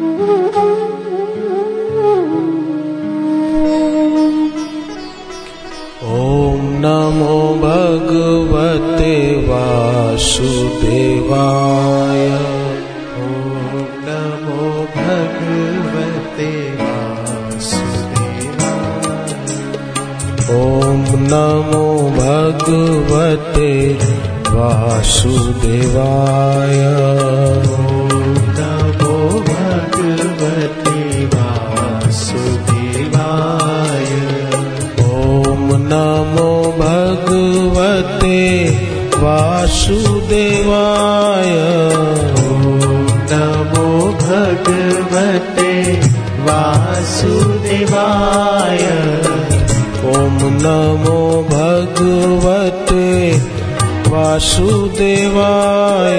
ॐ नमो भगवते वासुदेवाय। ॐ नमो भगवते वासुदेवाय। ॐ नमो भगवते वासुदेवाय नमो भगवते वासुदेवाय। नमो भगवते वासुदेवाय। ॐ नमो भगवते वासुदेवाय।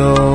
yo